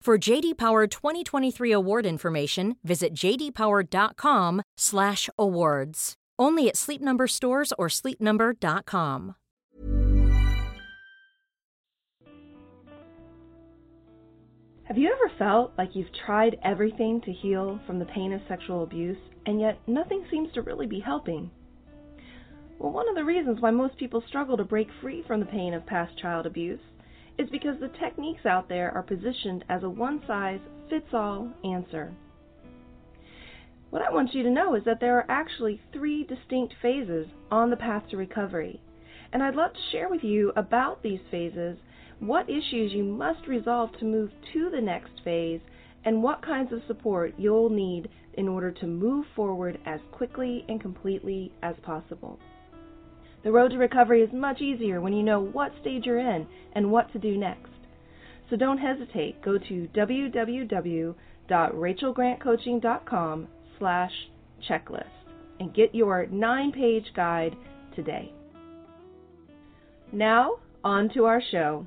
For JD Power 2023 award information, visit jdpower.com/awards. Only at Sleep Number stores or sleepnumber.com. Have you ever felt like you've tried everything to heal from the pain of sexual abuse and yet nothing seems to really be helping? Well, one of the reasons why most people struggle to break free from the pain of past child abuse is because the techniques out there are positioned as a one size fits all answer. What I want you to know is that there are actually three distinct phases on the path to recovery. And I'd love to share with you about these phases, what issues you must resolve to move to the next phase, and what kinds of support you'll need in order to move forward as quickly and completely as possible. The road to recovery is much easier when you know what stage you're in and what to do next. So don't hesitate. Go to www.rachelgrantcoaching.com slash checklist and get your nine-page guide today. Now, on to our show.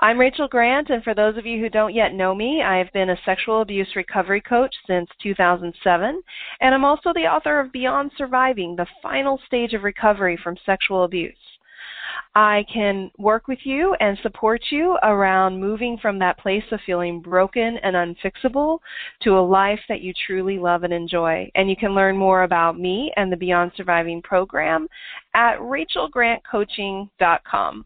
I'm Rachel Grant, and for those of you who don't yet know me, I have been a sexual abuse recovery coach since 2007, and I'm also the author of Beyond Surviving, the final stage of recovery from sexual abuse. I can work with you and support you around moving from that place of feeling broken and unfixable to a life that you truly love and enjoy. And you can learn more about me and the Beyond Surviving program at rachelgrantcoaching.com.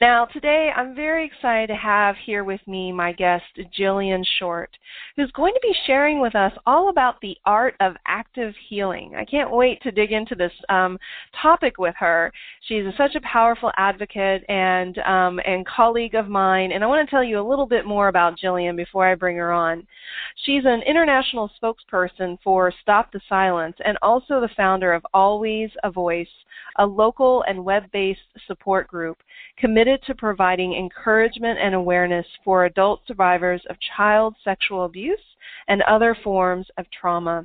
Now, today I'm very excited to have here with me my guest, Jillian Short, who's going to be sharing with us all about the art of active healing. I can't wait to dig into this um, topic with her. She's such a powerful advocate and um, and colleague of mine, and I want to tell you a little bit more about Jillian before I bring her on. She's an international spokesperson for Stop the Silence and also the founder of Always a Voice, a local and web-based support group committed to providing encouragement and awareness for adult survivors of child sexual abuse and other forms of trauma.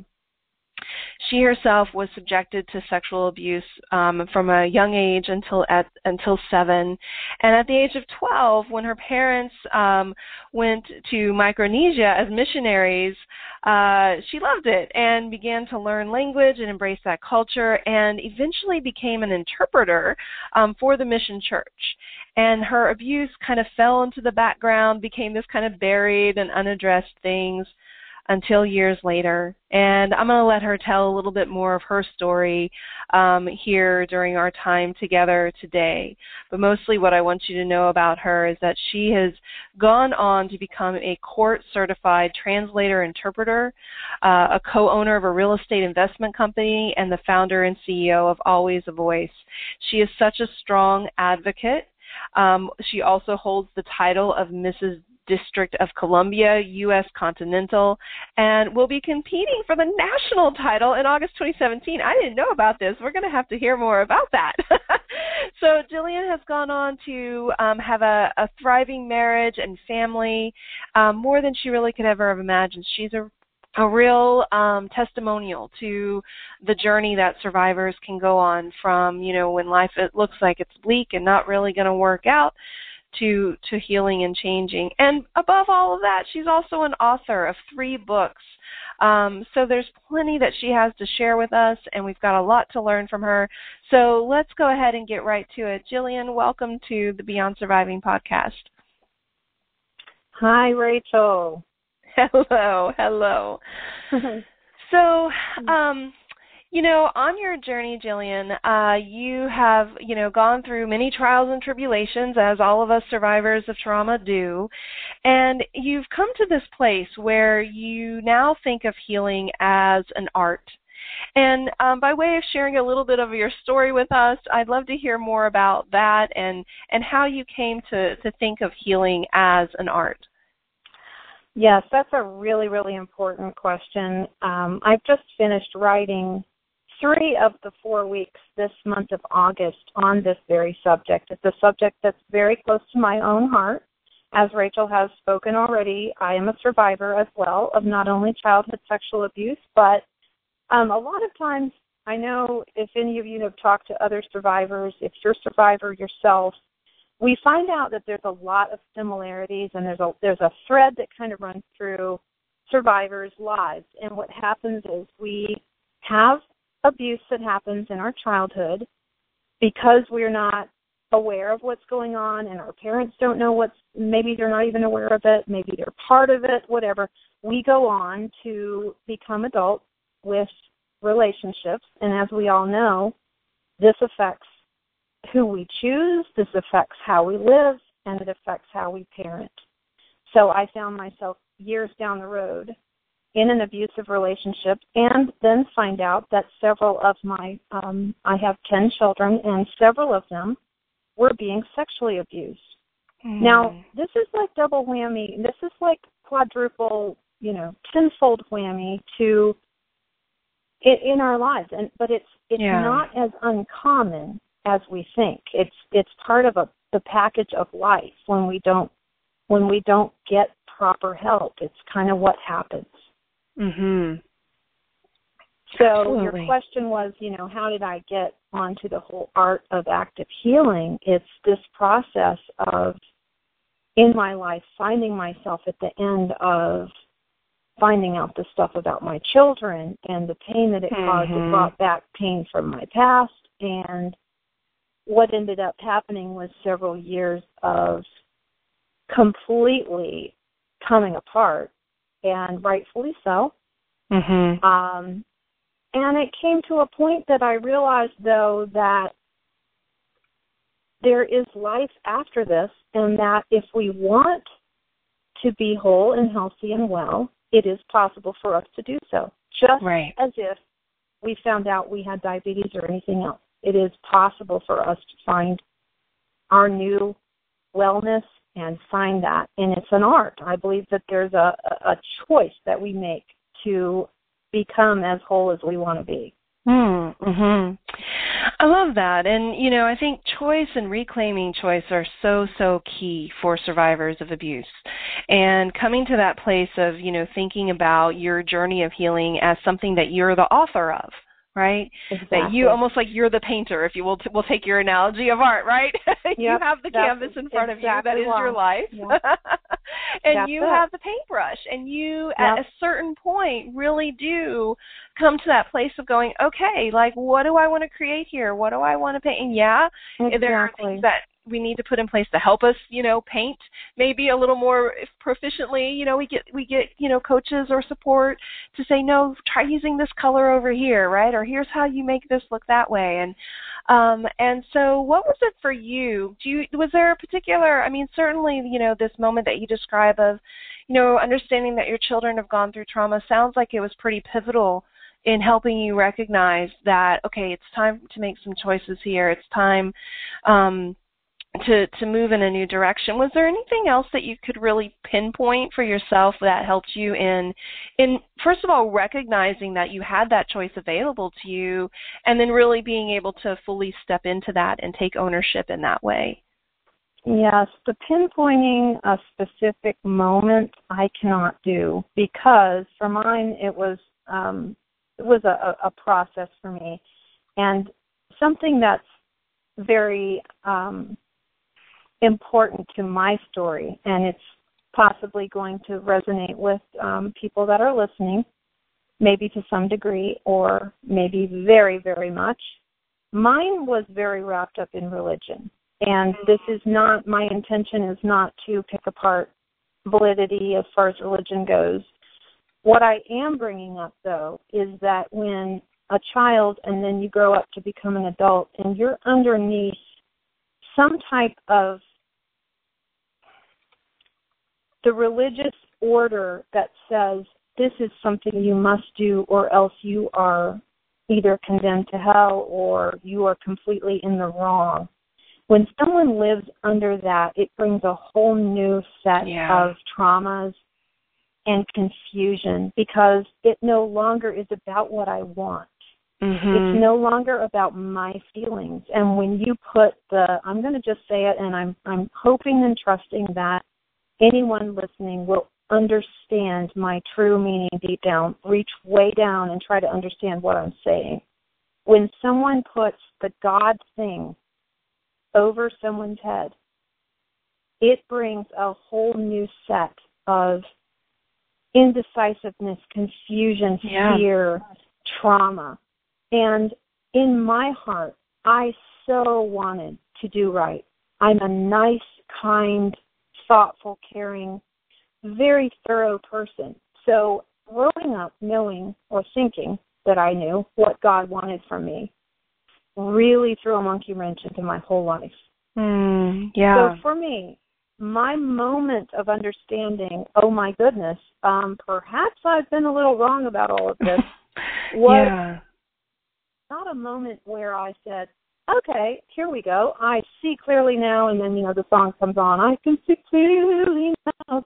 She herself was subjected to sexual abuse um, from a young age until at until seven, and at the age of twelve, when her parents um, went to Micronesia as missionaries, uh, she loved it and began to learn language and embrace that culture, and eventually became an interpreter um, for the mission church. And her abuse kind of fell into the background, became this kind of buried and unaddressed things until years later. And I'm going to let her tell a little bit more of her story um, here during our time together today. But mostly, what I want you to know about her is that she has gone on to become a court certified translator interpreter, uh, a co owner of a real estate investment company, and the founder and CEO of Always a Voice. She is such a strong advocate. Um, she also holds the title of Mrs. District of Columbia, U.S. Continental, and will be competing for the national title in August 2017. I didn't know about this. We're going to have to hear more about that. so Jillian has gone on to um, have a, a, thriving marriage and family, um, more than she really could ever have imagined. She's a a real um, testimonial to the journey that survivors can go on from you know when life it looks like it's bleak and not really going to work out to to healing and changing. And above all of that, she's also an author of three books. Um, so there's plenty that she has to share with us, and we've got a lot to learn from her. So let's go ahead and get right to it. Jillian, welcome to the Beyond Surviving podcast. Hi, Rachel. Hello, hello. so, um, you know, on your journey, Jillian, uh, you have, you know, gone through many trials and tribulations, as all of us survivors of trauma do, and you've come to this place where you now think of healing as an art. And um, by way of sharing a little bit of your story with us, I'd love to hear more about that and and how you came to to think of healing as an art. Yes, that's a really, really important question. Um, I've just finished writing three of the four weeks this month of August on this very subject. It's a subject that's very close to my own heart. As Rachel has spoken already, I am a survivor as well of not only childhood sexual abuse, but um, a lot of times I know if any of you have talked to other survivors, if you're a survivor yourself, we find out that there's a lot of similarities and there's a there's a thread that kind of runs through survivors' lives. And what happens is we have abuse that happens in our childhood because we're not aware of what's going on and our parents don't know what's maybe they're not even aware of it maybe they're part of it whatever we go on to become adults with relationships. And as we all know this affects who we choose this affects how we live and it affects how we parent. So i found myself years down the road in an abusive relationship and then find out that several of my um I have 10 children and several of them were being sexually abused. Mm. Now, this is like double whammy. This is like quadruple, you know, tenfold whammy to in, in our lives and but it's it's yeah. not as uncommon as we think. It's it's part of a the package of life when we don't when we don't get proper help. It's kind of what happens. Mhm. So Absolutely. your question was, you know, how did I get onto the whole art of active healing? It's this process of in my life finding myself at the end of finding out the stuff about my children and the pain that it mm-hmm. caused. It brought back pain from my past and what ended up happening was several years of completely coming apart and rightfully so. Mm-hmm. Um, and it came to a point that I realized, though, that there is life after this, and that if we want to be whole and healthy and well, it is possible for us to do so. Just right. as if we found out we had diabetes or anything else. It is possible for us to find our new wellness and find that. And it's an art. I believe that there's a, a choice that we make to become as whole as we want to be. Hmm. Mhm. I love that. And you know, I think choice and reclaiming choice are so so key for survivors of abuse. And coming to that place of, you know, thinking about your journey of healing as something that you're the author of right? Exactly. That you almost like you're the painter, if you will. T- we'll take your analogy of art, right? Yep, you have the canvas in front exactly of you that is your life, yep. and that's you it. have the paintbrush, and you yep. at a certain point really do come to that place of going, okay, like what do I want to create here? What do I want to paint? And yeah, exactly. there are things that we need to put in place to help us, you know, paint maybe a little more proficiently. You know, we get we get you know coaches or support to say no, try using this color over here, right? Or here's how you make this look that way. And um, and so, what was it for you? Do you was there a particular? I mean, certainly, you know, this moment that you describe of, you know, understanding that your children have gone through trauma sounds like it was pretty pivotal in helping you recognize that okay, it's time to make some choices here. It's time um, to to move in a new direction. Was there anything else that you could really pinpoint for yourself that helped you in in first of all recognizing that you had that choice available to you, and then really being able to fully step into that and take ownership in that way? Yes, the pinpointing a specific moment I cannot do because for mine it was um, it was a, a process for me, and something that's very um, important to my story, and it's possibly going to resonate with um, people that are listening, maybe to some degree, or maybe very, very much. Mine was very wrapped up in religion, and this is not my intention is not to pick apart validity as far as religion goes what I am bringing up, though, is that when a child and then you grow up to become an adult and you're underneath some type of the religious order that says this is something you must do or else you are either condemned to hell or you are completely in the wrong. When someone lives under that, it brings a whole new set yeah. of traumas and confusion because it no longer is about what I want. Mm-hmm. It's no longer about my feelings. And when you put the I'm going to just say it and I'm I'm hoping and trusting that anyone listening will understand my true meaning deep down, reach way down and try to understand what I'm saying. When someone puts the God thing over someone's head, it brings a whole new set of indecisiveness, confusion, yeah. fear, trauma. And in my heart, I so wanted to do right. I'm a nice, kind, thoughtful, caring, very thorough person. So growing up knowing or thinking that I knew what God wanted from me really threw a monkey wrench into my whole life. Mm, yeah. So for me, my moment of understanding, oh my goodness, um, perhaps I've been a little wrong about all of this, was yeah. not a moment where I said, okay, here we go. I see clearly now, and then you know the song comes on. I can see clearly now.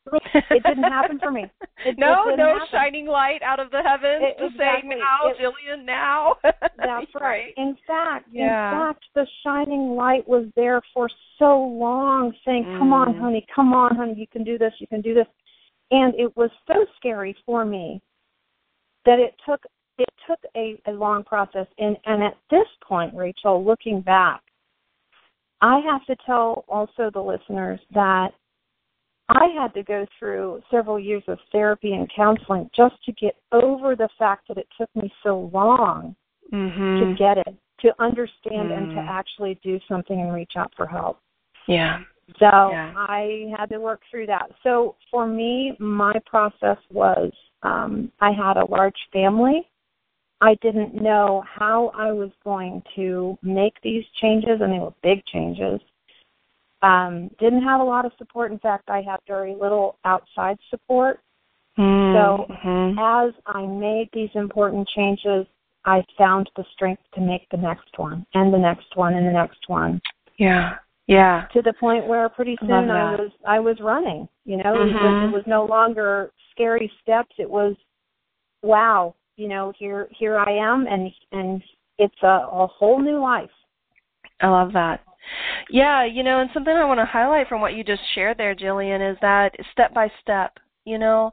It didn't happen for me. It, no, it no happen. shining light out of the heavens It- to exactly. say now, It- Jillian, now. That's right. In fact, Yeah. in fact, the shining light was there for so long, saying, "Come on, Mm. honey, come on, honey, you can do this, you can do this," and it was so scary for me that it took took a, a long process. And and at this point, Rachel, looking back, I have to tell also the listeners that I had to go through several years of therapy and counseling just to get over the fact that it took me so long mm-hmm. to get it, to understand and to Mm. actually do something and reach out for help. Yeah. So Yeah. I had to work through that. So for me, my process was um, I had a large family. I didn't know how I was going to make these changes, and they were big changes. Um, didn't have a lot of support. In fact, I had very little outside support. So Mhm. as I made these important changes, I found the strength to make the next one and the next one and the next one yeah. Yeah. to the point where pretty soon I was I was running. You know, it, was, Mhm. it was no longer scary steps. It was, wow, you know, here here I am, and and it's a, a whole new life. I love that. Yeah, you know, and something I want to highlight from what you just shared there, Jillian, is that step by step, you know,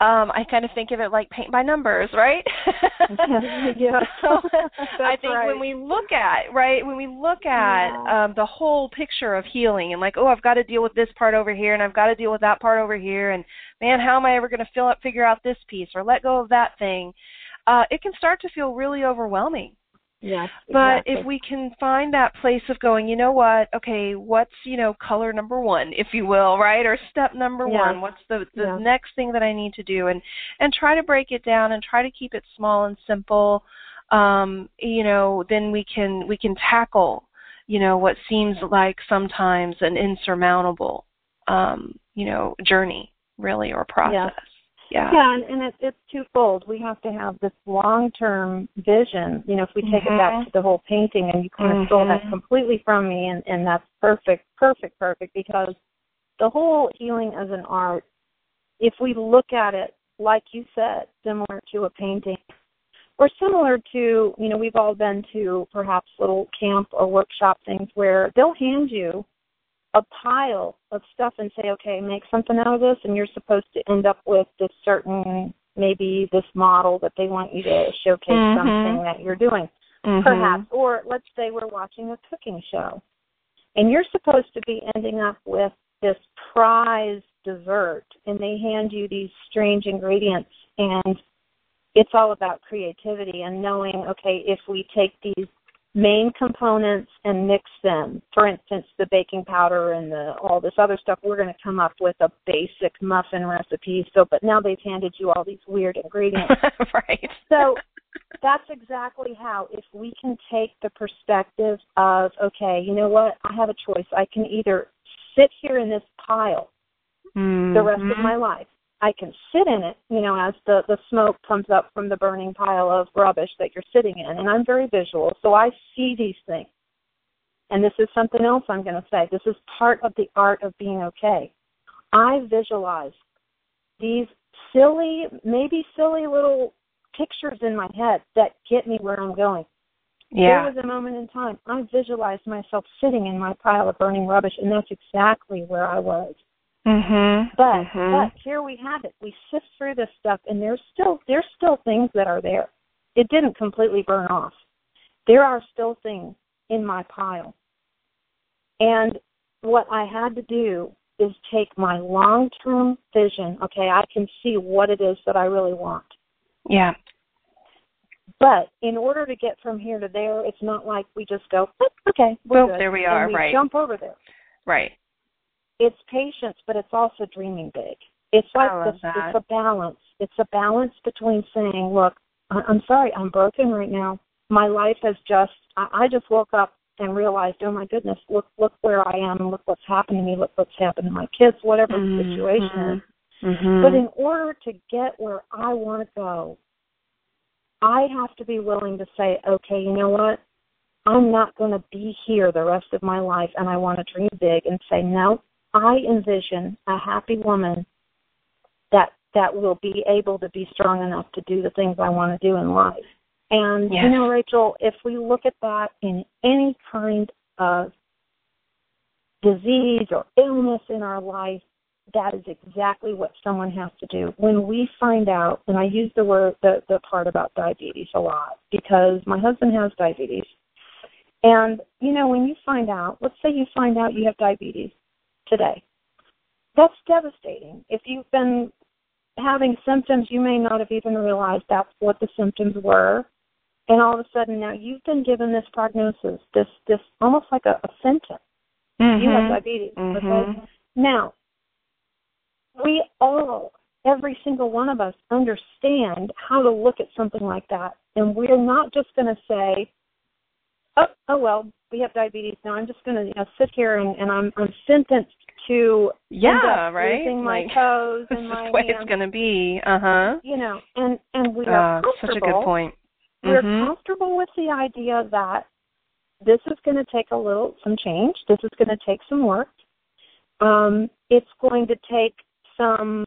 um, I kind of think of it like paint by numbers, right? yeah. So I think right. when we look at right, when we look at Yeah. um, the whole picture of healing and like, oh, I've got to deal with this part over here, and I've got to deal with that part over here, and man, how am I ever going to fill up, figure out this piece, or let go of that thing? Uh, it can start to feel really overwhelming Yes. But exactly. if we can find that place of going, you know what? Okay, what's you know color number one, if you will, right? Or step number Yes. one. What's the the Yes. next thing that I need to do, and and try to break it down and try to keep it small and simple. Um, you know, then we can we can tackle, you know, what seems like sometimes an insurmountable, um, you know, journey, really, or process. Yeah. Yeah, and, and it, it's twofold. We have to have this long-term vision. You know, if we take it back Mhm. to the whole painting, and you kind of stole that Mhm. completely from me, and, and that's perfect, perfect, perfect, because the whole healing as an art, if we look at it, like you said, similar to a painting, or similar to, you know, we've all been to perhaps little camp or workshop things where they'll hand you a pile of stuff and say, okay, make something out of this, and you're supposed to end up with this certain, maybe this model that they want you to showcase Mhm. something that you're doing, Mhm. perhaps. Or let's say we're watching a cooking show, and you're supposed to be ending up with this prize dessert, and they hand you these strange ingredients, and it's all about creativity and knowing, okay, if we take these main components and mix them. For instance, the baking powder and the all this other stuff, we're going to come up with a basic muffin recipe. So, but now they've handed you all these weird ingredients. right. so that's exactly how if we can take the perspective of, okay, you know what, I have a choice. I can either sit here in this pile the rest of Mhm. my life. I can sit in it, you know, as the the smoke comes up from the burning pile of rubbish that you're sitting in. And I'm very visual, so I see these things. And this is something else I'm going to say. This is part of the art of being okay. I visualize these silly, maybe silly little pictures in my head that get me where I'm going. Yeah. There was a moment in time I visualized myself sitting in my pile of burning rubbish, and that's exactly where I was. Mhm. But Mhm. but here we have it. We sift through this stuff, and there's still there's still things that are there. It didn't completely burn off. There are still things in my pile. And what I had to do is take my long term vision. Okay, I can see what it is that I really want. yeah. But in order to get from here to there, it's not like we just go, "Oh, okay, we're Boom, good," there we are, we right. Jump over there. Right. It's patience, but it's also dreaming big. It's like this, it's a balance. It's a balance between saying, "Look, I'm sorry, I'm broken right now. My life has just. I, I just woke up and realized, oh my goodness, look, look where I am, and look what's happened to me. Look what's happened to my kids. Whatever the situation is. Mhm. But in order to get where I want to go, I have to be willing to say, okay, you know what? I'm not going to be here the rest of my life, and I want to dream big and say, no, I envision a happy woman that that will be able to be strong enough to do the things I want to do in life. And Yes. you know, Rachel, if we look at that in any kind of disease or illness in our life, that is exactly what someone has to do. When we find out, and I use the word the, the part about diabetes a lot because my husband has diabetes. And you know, when you find out, let's say you find out you have diabetes today. That's devastating. If you've been having symptoms you may not have even realized that's what the symptoms were. And all of a sudden now you've been given this prognosis, this this almost like a, a sentence. You have Mhm. diabetes. Okay? Mhm. Now, we all, every single one of us, understand how to look at something like that. And we're not just going to say, oh, oh, well, we have diabetes now. I'm just going to you know, sit here and, and I'm, I'm sentenced to Yeah, right. losing my Like, toes This and is my way hands. it's going to be. Uh huh. You know, and, and we are Uh, such a good point. We're Mhm. comfortable with the idea that this is going to take a little some change. This is going to take some work. Um, it's going to take some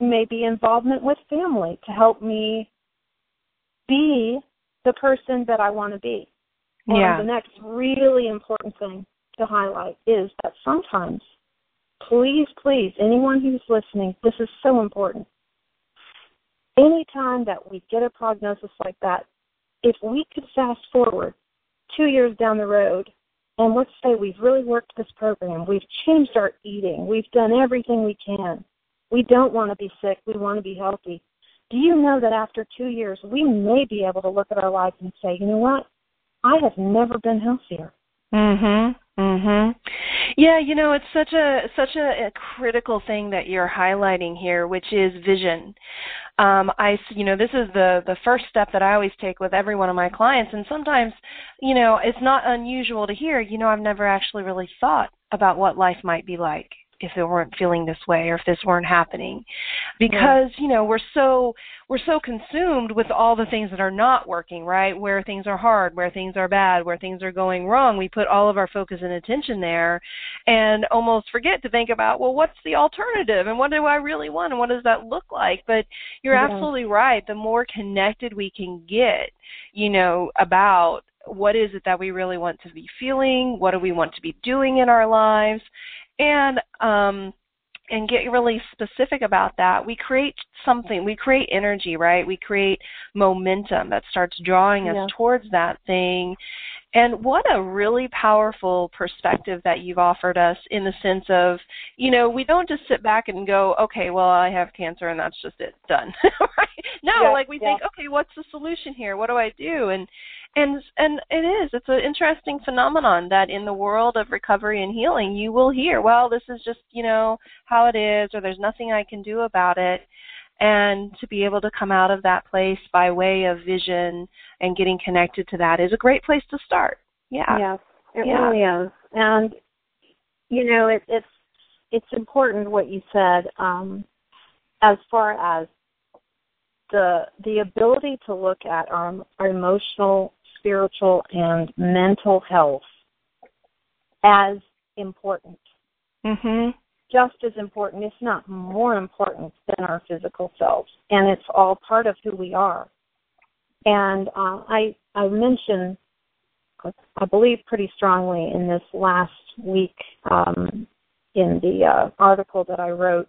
maybe involvement with family to help me be the person that I want to be. And Yeah. the next really important thing to highlight is that sometimes, please, please, anyone who's listening, this is so important. Anytime that we get a prognosis like that, if we could fast forward two years down the road, and let's say we've really worked this program, we've changed our eating, we've done everything we can. We don't want to be sick, we want to be healthy. Do you know that after two years, we may be able to look at our lives and say, you know what? I have never been healthier. Mhm. Mhm. Yeah, you know, it's such a such a, a critical thing that you're highlighting here, which is vision. Um, I, you know, this is the the first step that I always take with every one of my clients, and sometimes, you know, it's not unusual to hear. You know, I've never actually really thought about what life might be like if it weren't feeling this way or if this weren't happening. Because you know we're so we're so consumed with all the things that are not working right? Where things are hard where things are bad where things are going wrong we put all of our focus and attention there and almost forget to think about well what's the alternative and what do i really want and what does that look like? But you're yeah. absolutely right. The more connected we can get you know about what is it that we really want to be feeling what do we want to be doing in our lives and um, and get really specific about that, we create something. We create energy, right? We create momentum that starts drawing us yeah. towards that thing. And what a really powerful perspective that you've offered us in the sense of, you know, we don't just sit back and go, okay, well, I have cancer and that's just it, done. right? No, yeah, like we yeah. think, okay, what's the solution here? What do I do? And and and it is it's an interesting phenomenon that in the world of recovery and healing you will hear well this is just you know how it is or there's nothing i can do about it and to be able to come out of that place by way of vision and getting connected to that is a great place to start yeah yes it yeah. really is and you know it, it's it's important what you said um as far as the the ability to look at our, our emotional spiritual and mental health as important. Mm-hmm. Just as important, if not more important, than our physical selves, and it's all part of who we are. And uh, I I mentioned, I believe, pretty strongly in this last week um, in the uh, article that I wrote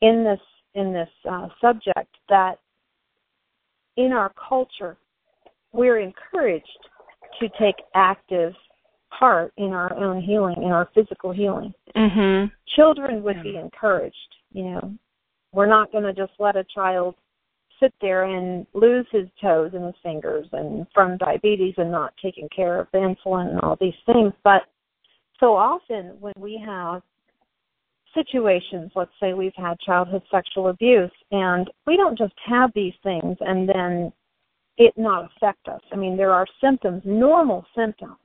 in this in this uh, subject that in our culture we're encouraged to take active part in our own healing, in our physical healing. Mm-hmm. Children would be encouraged. You know, we're not going to just let a child sit there and lose his toes and his fingers and from diabetes and not taking care of the insulin and all these things. But so often when we have situations, let's say we've had childhood sexual abuse, and we don't just have these things and then it not affect us. I mean, there are symptoms, normal symptoms,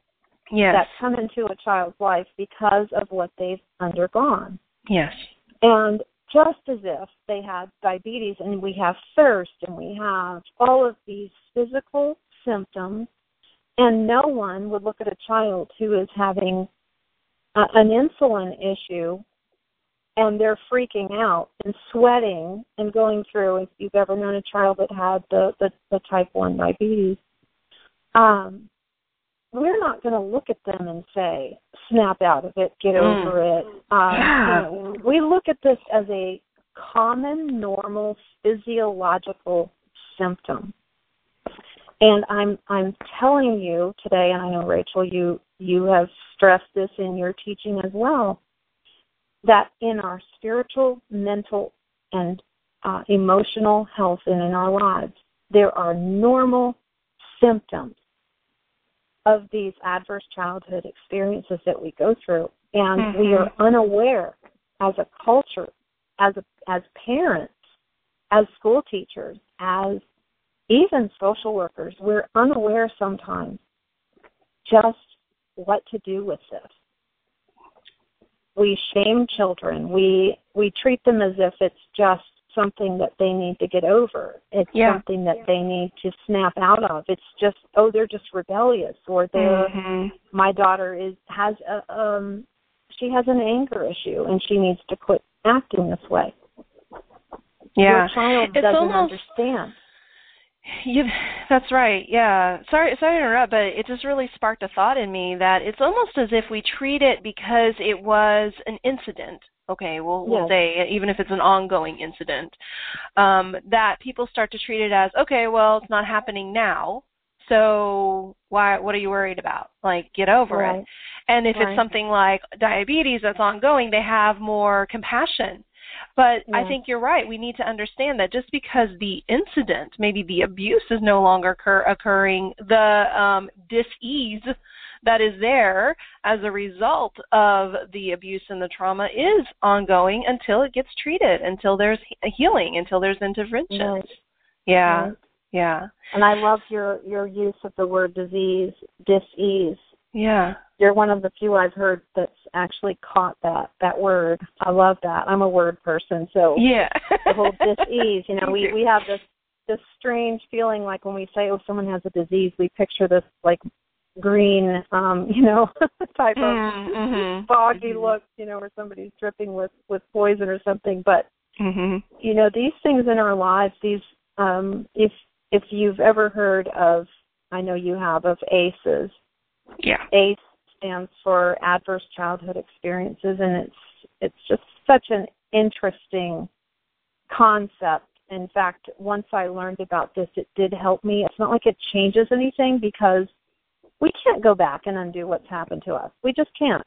yes. that come into a child's life because of what they've undergone. Yes. And just as if they had diabetes and we have thirst and we have all of these physical symptoms, and no one would look at a child who is having an insulin issue and they're freaking out and sweating and going through if you've ever known a child that had the the, the type 1 diabetes um we're not going to look at them and say snap out of it get mm. over it um yeah. you know, we look at this as a common normal physiological symptom and i'm i'm telling you today and i know rachel you you have stressed this in your teaching as well that in our spiritual, mental, and uh, emotional health and in our lives, there are normal symptoms of these adverse childhood experiences that we go through, and mm-hmm. we are unaware as a culture, as a, as parents, as school teachers, as even social workers, we're unaware sometimes just what to do with this we shame children. We we treat them as if it's just something that they need to get over. It's yeah. something that they need to snap out of. It's just oh they're just rebellious or they're mm-hmm. my daughter is has a um she has an anger issue and she needs to quit acting this way. Yeah. Your child it's doesn't almost, understand. You, that's right. Yeah. Sorry, sorry to interrupt, but it just really sparked a thought in me that it's almost as if we treat it because it was an incident. Okay, we'll, we'll say even if it's an ongoing incident, um, that people start to treat it as okay. Well, it's not happening now, so why? What are you worried about? Like, get over right. it. And if right. it's something like diabetes that's ongoing, they have more compassion But Yeah. I think you're right. We need to understand that just because the incident, maybe the abuse, is no longer occur- occurring, the um, dis-ease that is there as a result of the abuse and the trauma is ongoing until it gets treated, until there's healing, until there's intervention. Right. Yeah, Right. yeah, And I love your your use of the word disease, dis-ease. yeah. You're one of the few I've heard that's actually caught that that word. I love that. I'm a word person, so Yeah. the whole dis-ease. You know, we we have this this strange feeling like when we say, "Oh, someone has a disease," we picture this like green, um, you know, type of Mm-hmm. foggy look, you know, where somebody's dripping with with poison or something. But hmm you know, these things in our lives, these um, if if you've ever heard of, I know you have of ACEs. Yeah. ACE stands for Adverse Childhood Experiences, and it's it's just such an interesting concept. In fact, once I learned about this, it did help me. It's not like it changes anything because we can't go back and undo what's happened to us. We just can't.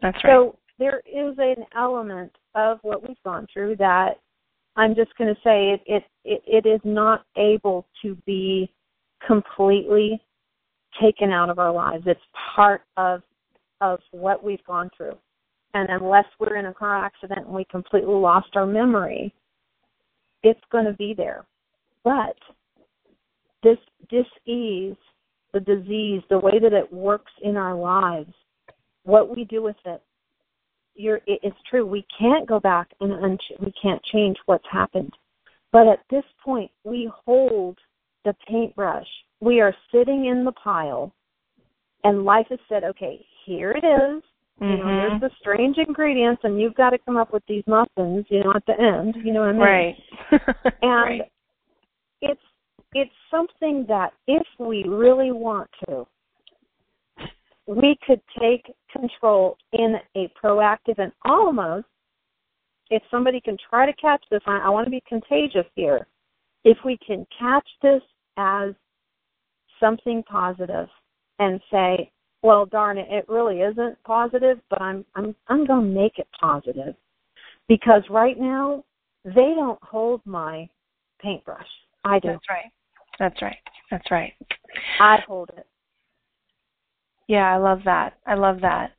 That's right. So there is an element of what we've gone through that I'm just going to say it, it it it is not able to be completely taken out of our lives. It's part of of what we've gone through. And unless we're in a car accident and we completely lost our memory, it's going to be there. But this dis-ease, the disease, the way that it works in our lives, what we do with it, you're, it's true. We can't go back and un- we can't change what's happened. But at this point, we hold the paintbrush. We are sitting in the pile, and life has said, okay, here it is. You know, Mhm. here's the strange ingredients, and you've got to come up with these muffins. You know, at the end. You know what I mean? Right. And right. it's it's something that if we really want to, we could take control in a proactive and almost if somebody can try to catch this, I, I want to be contagious here. If we can catch this as something positive and say, well, darn it, it really isn't positive, but I'm I'm I'm going to make it positive because right now they don't hold my paintbrush. I do. That's right. That's right. That's right. I hold it. Yeah, I love that. I love that.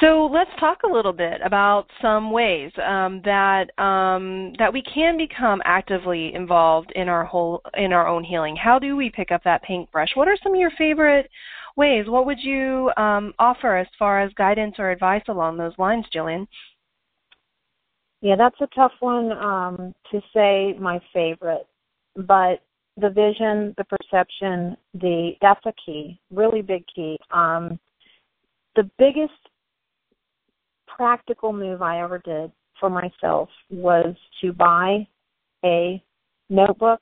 So let's talk a little bit about some ways um, that um, that we can become actively involved in our whole in our own healing. How do we pick up that paintbrush? What are some of your favorite ways? What would you um, offer as far as guidance or advice along those lines, Jillian? Yeah, that's a tough one um, to say my favorite, but the vision, the perception, the that's a key, really big key. Um, the biggest practical move I ever did for myself was to buy a notebook,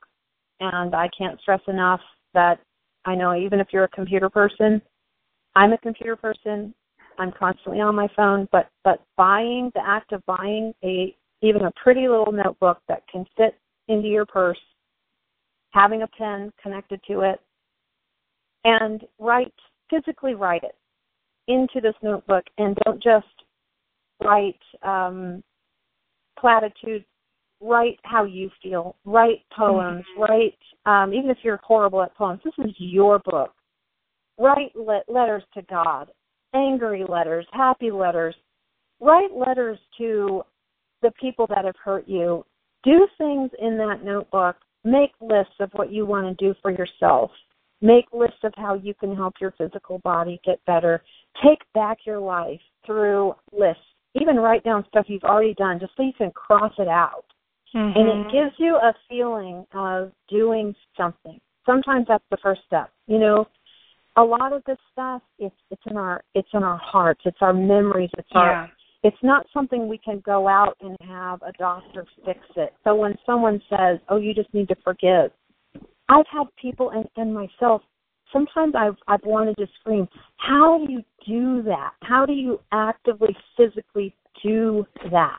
and I can't stress enough that I know even if you're a computer person, I'm a computer person. I'm constantly on my phone, but but buying the act of buying a even a pretty little notebook that can fit into your purse, having a pen connected to it, and write physically write it into this notebook, and don't just write um, platitudes. Write how you feel. Write poems. Write um, even if you're horrible at poems. This is your book. Write le- letters to God angry letters, happy letters. Write letters to the people that have hurt you. Do things in that notebook. Make lists of what you want to do for yourself. Make lists of how you can help your physical body get better. Take back your life through lists. Even write down stuff you've already done just so you can cross it out. And Mm-hmm. it gives you a feeling of doing something. Sometimes that's the first step. You know, a lot of this stuff it's it's in our it's in our hearts it's our memories it's yeah. our it's not something we can go out and have a doctor fix it. So when someone says oh you just need to forgive i've had people and, and myself sometimes i've i've wanted to scream how do you do that? How do you actively physically do that?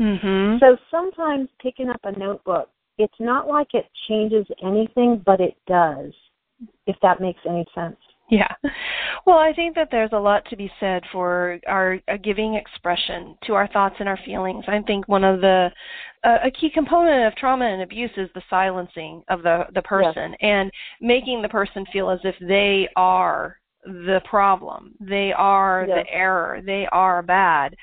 Mhm. so sometimes picking up a notebook it's not like it changes anything but it does if that makes any sense Yeah. Well, I think that there's a lot to be said for our giving expression to our thoughts and our feelings. I think one of the uh, a key component of trauma and abuse is the silencing of the the person yes. and making the person feel as if they are the problem. They are yes. the error. They are bad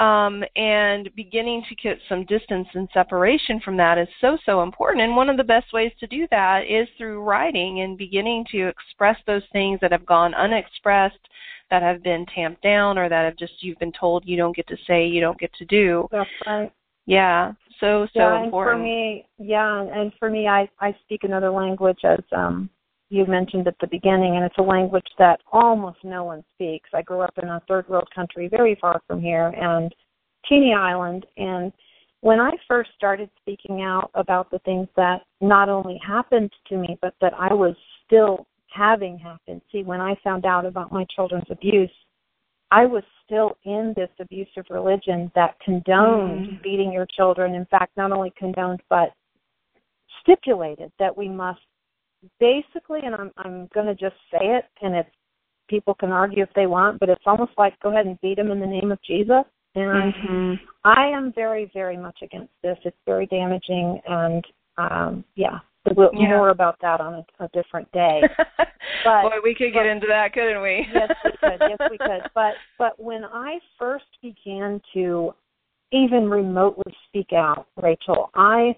um, and beginning to get some distance and separation from that is so so important. And one of the best ways to do that is through writing and beginning to express those things that have gone unexpressed that have been tamped down or that have just you've been told you don't get to say you don't get to do. That's right. Yeah. So so yeah, important and for me yeah and for me i i speak another language as um you mentioned at the beginning, and it's a language that almost no one speaks. I grew up in a third world country very far from here, and teeny island. And when I first started speaking out about the things that not only happened to me, but that I was still having happen. See, when I found out about my children's abuse, I was still in this abusive religion that condoned mm. beating your children. In fact, not only condoned, but stipulated that we must basically, and I'm I'm going to just say it, and it's people can argue if they want, but it's almost like go ahead and beat them in the name of Jesus. And mm-hmm. I am very, very much against this. It's very damaging, and um, yeah, we'll, yeah. more about that on a, a different day. But, Boy, we could get into that, couldn't we? yes, we could. Yes, we could. But but when I first began to even remotely speak out, Rachel, I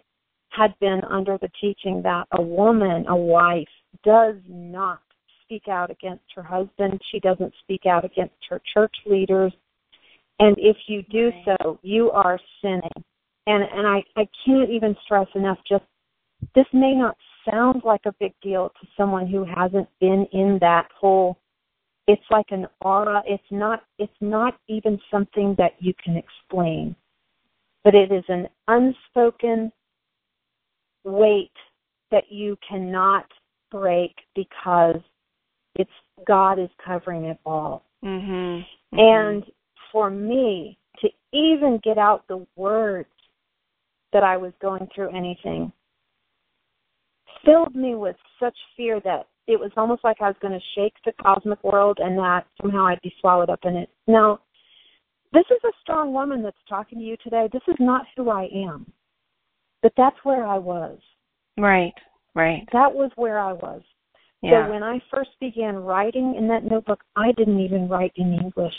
had been under the teaching that a woman, a wife, does not speak out against her husband. She doesn't speak out against her church leaders. And if you do so, you are sinning. And and I, I can't even stress enough just this may not sound like a big deal to someone who hasn't been in that whole it's like an aura. It's not it's not even something that you can explain. But it is an unspoken weight that you cannot break because it's God is covering it all. Mm-hmm. Mm-hmm. And for me to even get out the words that I was going through anything filled me with such fear that it was almost like I was going to shake the cosmic world and that somehow I'd be swallowed up in it. Now, this is a strong woman that's talking to you today. This is not who I am. But that's where I was. Right, right. That was where I was. Yeah. So when I first began writing in that notebook, I didn't even write in English.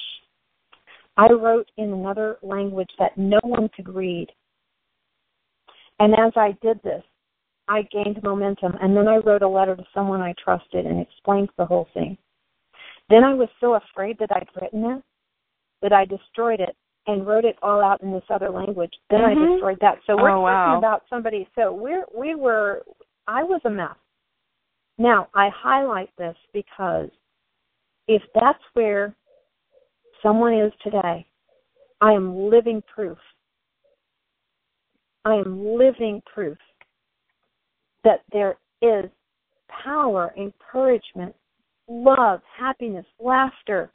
I wrote in another language that no one could read. And as I did this, I gained momentum, and then I wrote a letter to someone I trusted and explained the whole thing. Then I was so afraid that I'd written it that I destroyed it and wrote it all out in this other language. Then mm-hmm. I destroyed that. So we're oh, talking about somebody. So we're we were. I was a mess. Now I highlight this because if that's where someone is today, I am living proof. I am living proof that there is power, encouragement, love, happiness, laughter,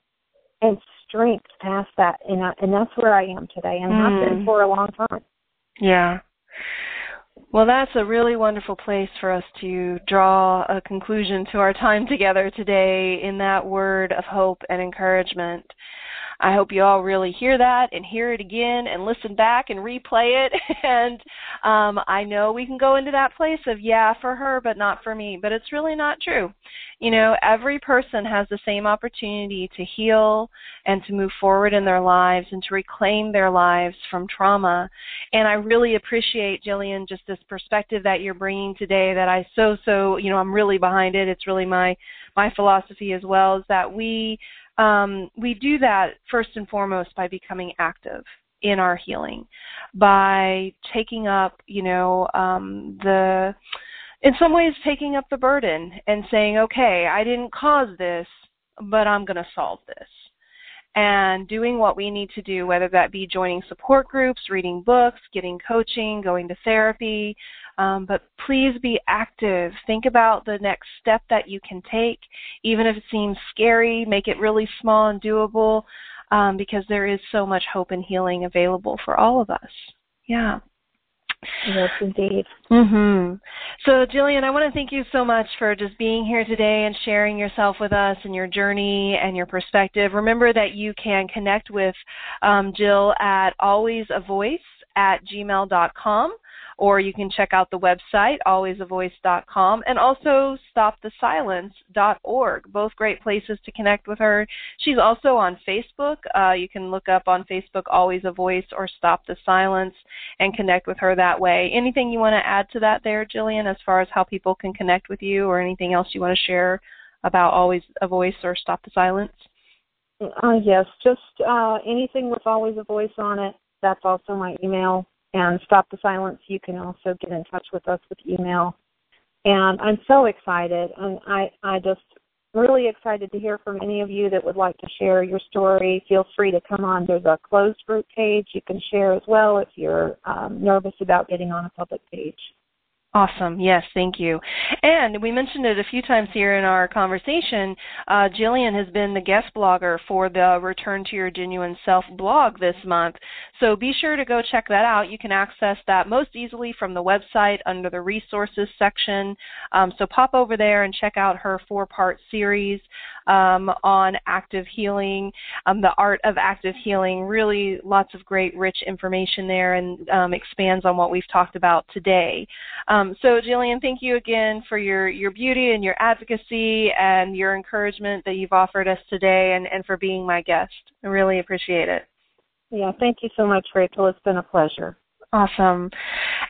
and strength past that, and I, and that's where I am today, and mm. have been hmm. for a long time. Yeah. Well, that's a really wonderful place for us to draw a conclusion to our time together today in that word of hope and encouragement. I hope you all really hear that and hear it again and listen back and replay it. And um, I know we can go into that place of, yeah, for her, but not for me. But it's really not true. You know, every person has the same opportunity to heal and to move forward in their lives and to reclaim their lives from trauma. And I really appreciate, Jillian, just this perspective that you're bringing today that I so, so, you know, I'm really behind it. It's really my, my philosophy as well, is that we um, we do that first and foremost by becoming active in our healing, by taking up, you know, um, the, in some ways, taking up the burden and saying, okay, I didn't cause this, but I'm going to solve this. And doing what we need to do, whether that be joining support groups, reading books, getting coaching, going to therapy, um, but please be active. Think about the next step that you can take, even if it seems scary. Make it really small and doable, um, because there is so much hope and healing available for all of us. Yeah. Yes, indeed. Mhm. So, Jillian, I want to thank you so much for just being here today and sharing yourself with us and your journey and your perspective. Remember that you can connect with um, Jill at alwaysavoice at gmail.com or you can check out the website alwaysavoice.com and also stopthesilence.org both great places to connect with her. She's also on facebook. Uh, you can look up on facebook always a voice or stop the silence and connect with her that way. Anything you want to add to that there jillian as far as how people can connect with you or anything else you want to share about always a voice or stop the silence? Uh, yes just uh, anything with always a voice on it that's also my email and Stop the Silence, you can also get in touch with us with email. And I'm so excited, and I I just really excited to hear from any of you that would like to share your story. Feel free to come on. There's a closed group page you can share as well if you're um, nervous about getting on a public page. Awesome. Yes, thank you. And we mentioned it a few times here in our conversation. Uh, Jillian has been the guest blogger for the Return to Your Genuine Self blog this month. So be sure to go check that out. You can access that most easily from the website under the resources section. Um, so pop over there and check out her four part series um, on active healing, um, the art of active healing. Really lots of great, rich information there and um, expands on what we've talked about today. Um, so, Jillian, thank you again for your, your beauty and your advocacy and your encouragement that you've offered us today and, and for being my guest. I really appreciate it. Yeah, thank you so much, Rachel. It's been a pleasure. Awesome.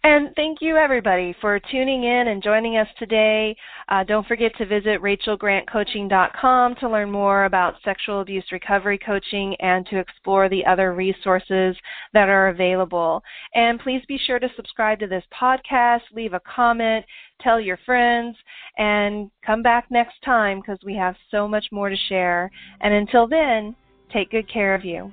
And thank you, everybody, for tuning in and joining us today. Uh, don't forget to visit rachelgrantcoaching.com to learn more about sexual abuse recovery coaching and to explore the other resources that are available. And please be sure to subscribe to this podcast, leave a comment, tell your friends, and come back next time because we have so much more to share. And until then, take good care of you.